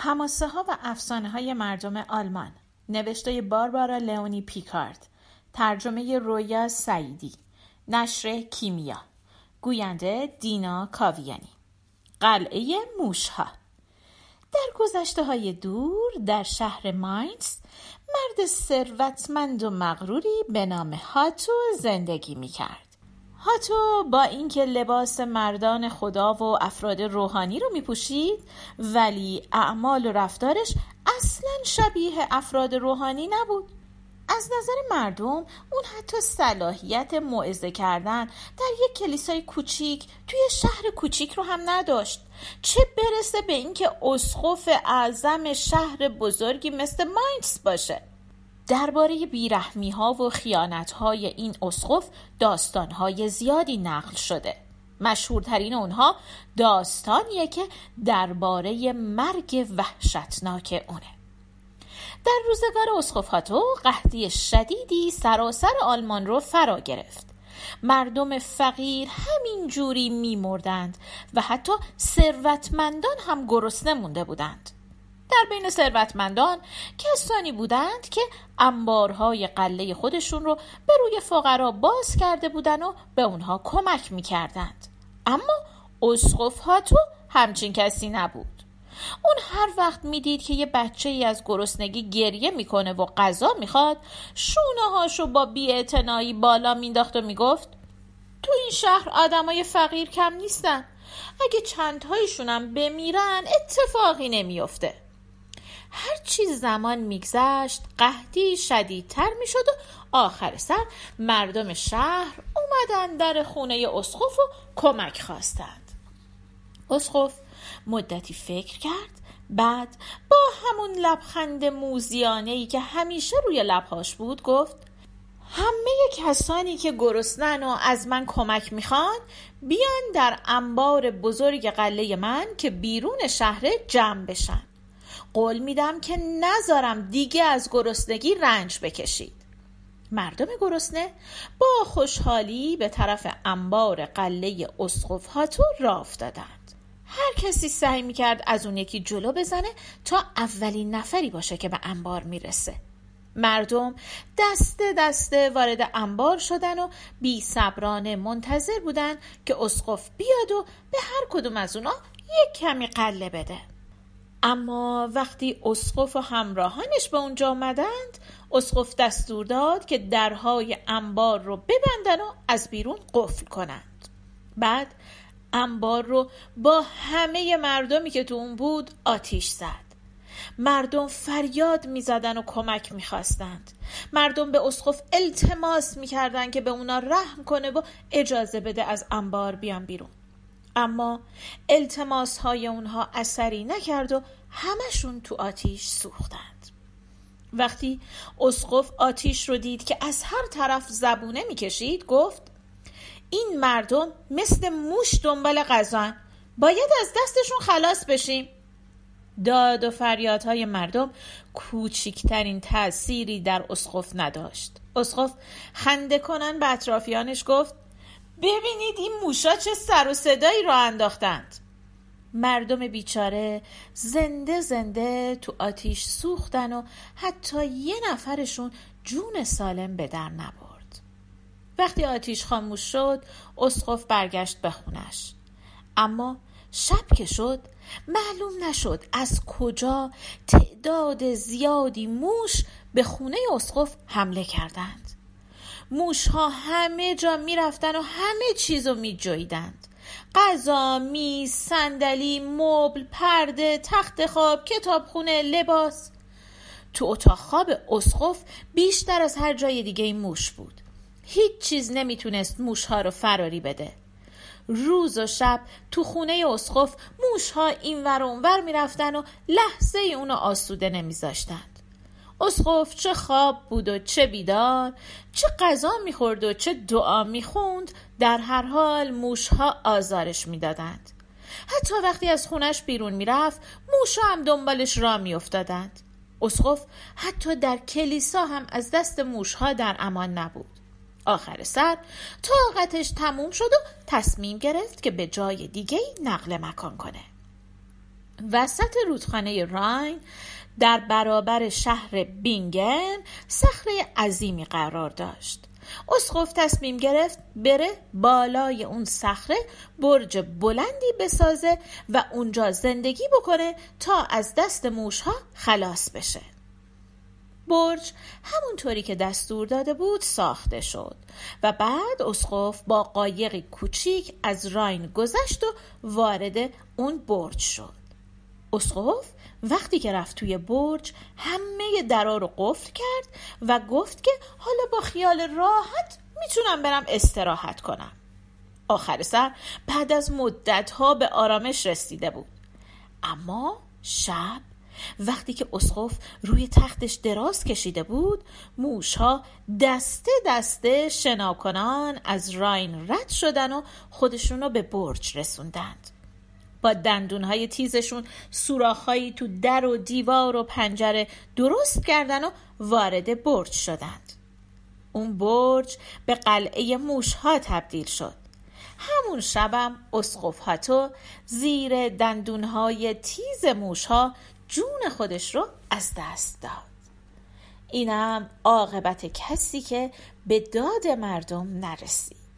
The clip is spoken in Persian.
هماسه ها و افسانه های مردم آلمان. نوشته باربارا لئونی پیکارد. ترجمه رویا سعیدی. نشر کیمیا. گوینده دینا کاویانی. قلعه موشها. در گذشته های دور در شهر ماینز مرد ثروتمند و مغروری به نام هاتو زندگی می کرد. هاتو با اینکه لباس مردان خدا و افراد روحانی رو می پوشید ولی اعمال و رفتارش اصلا شبیه افراد روحانی نبود. از نظر مردم اون حتی صلاحیت موعظه کردن در یک کلیسای کوچیک توی شهر کوچیک رو هم نداشت چه برسه به اینکه اسقف اعظم شهر بزرگی مثل ماینز باشه درباره بیرحمی ها و خیانت های این اسقف داستان های زیادی نقل شده. مشهورترین اونها داستانیه که درباره مرگ وحشتناک اونه. در روزگار اسخفاتو قحطی شدیدی سراسر آلمان رو فرا گرفت. مردم فقیر همین جوری میمردند و حتی ثروتمندان هم گرسنه مونده بودند. در بین ثروتمندان کسانی بودند که انبارهای قله خودشون رو به روی فقرا باز کرده بودند و به اونها کمک می‌کردند. اما اسقف تو همچین کسی نبود. اون هر وقت می‌دید که یه بچه ای از گرسنگی گریه می‌کنه و غذا می‌خواد شونه هاشو با بیاعتنایی بالا مینداخت و می‌گفت تو این شهر آدمای فقیر کم نیستن. اگه چندهایشونم بمیرن اتفاقی نمیافته. هر چیز زمان میگذشت قحطی شدیدتر می‌شد و آخر سر مردم شهر اومدن در خونه اسقف و کمک خواستند. اسقف مدتی فکر کرد بعد با همون لبخند موزیانه ای که همیشه روی لبهاش بود گفت همه کسانی که گرسنن و از من کمک می‌خوان بیان در انبار بزرگ قله من که بیرون شهر جمع بشن. قول میدم که نذارم دیگه از گرسنگی رنج بکشید. مردم گرسنه با خوشحالی به طرف انبار قله اسقف هاتو راه افتادند. هر کسی سعی می‌کرد از اون یکی جلو بزنه تا اولین نفری باشه که به انبار می‌رسه. مردم دسته دسته وارد انبار شدن و بی صبرانه منتظر بودن که اسقف بیاد و به هر کدوم از اونا یک کمی قله بده. اما وقتی اسقف و همراهانش به اونجا آمدند اسقف دستور داد که درهای انبار رو ببندن و از بیرون قفل کنند. بعد انبار رو با همه مردمی که تو اون بود آتیش زد. مردم فریاد می‌زدن و کمک می‌خواستند. مردم به اسقف التماس می‌کردند که به اونا رحم کنه و اجازه بده از انبار بیان بیرون. اما التماس های اونها اثری نکرد و همشون تو آتیش سوختند. وقتی اسقف آتیش رو دید که از هر طرف زبونه می‌کشید گفت این مردم مثل موش دنبال غذان باید از دستشون خلاص بشیم. داد و فریادهای مردم کوچکترین تأثیری در اسقف نداشت. اسقف خنده کنن به اطرافیانش گفت ببینید این موشا چه سر و صدایی را انداختند. مردم بیچاره زنده زنده تو آتیش سوختن و حتی یه نفرشون جون سالم به در نبرد. وقتی آتیش خاموش شد اسقف برگشت به خونش. اما شب که شد معلوم نشد از کجا تعداد زیادی موش به خونه اسقف حمله کردند. موش ها همه جا می رفتن و همه چیز رو می جویدند غذا، میز، صندلی، مبل، پرده، تخت خواب، کتابخونه، لباس. تو اتاق خواب اسقف بیشتر از هر جای دیگه این موش بود. هیچ چیز نمی‌تونست موش ها رو فراری بده. روز و شب تو خونه اسقف موش ها این ور اونور می‌رفتن و لحظه اونو آسوده نمیذاشتن اسقف چه خواب بود و چه بیدار چه غذا می‌خورد و چه دعا می‌خوند در هر حال موشها آزارش می‌دادند. حتی وقتی از خونش بیرون می‌رفت موشها هم دنبالش را میافتادند. اسقف حتی در کلیسا هم از دست موشها در امان نبود. آخر سر طاقتش تموم شد و تصمیم گرفت که به جای دیگه نقل مکان کنه. وسط رودخانه راین در برابر شهر بینگن صخره عظیمی قرار داشت. اسقف تصمیم گرفت بره بالای اون صخره برج بلندی بسازه و اونجا زندگی بکنه تا از دست موشها خلاص بشه. برج همونطوری که دستور داده بود ساخته شد و بعد اسقف با قایقی کوچیک از راین گذشت و وارد اون برج شد. اسقف وقتی که رفت توی برج همه درا رو قفل کرد و گفت که حالا با خیال راحت می‌تونم برم استراحت کنم. آخر سر بعد از مدت ها به آرامش رسیده بود. اما شب وقتی که اسقف روی تختش دراز کشیده بود موشها دسته دسته شناکنان از راین رد شدن و خودشون رو به برج رسوندند. با دندونهای تیزشون سوراخهایی تو در و دیوار و پنجره درست کردن و وارد برج شدند. اون برج به قلعه موشها تبدیل شد. همون شبم اسقف هاتو زیر دندونهای تیز موشها جون خودش رو از دست داد. اینم عاقبت کسی که به داد مردم نرسید.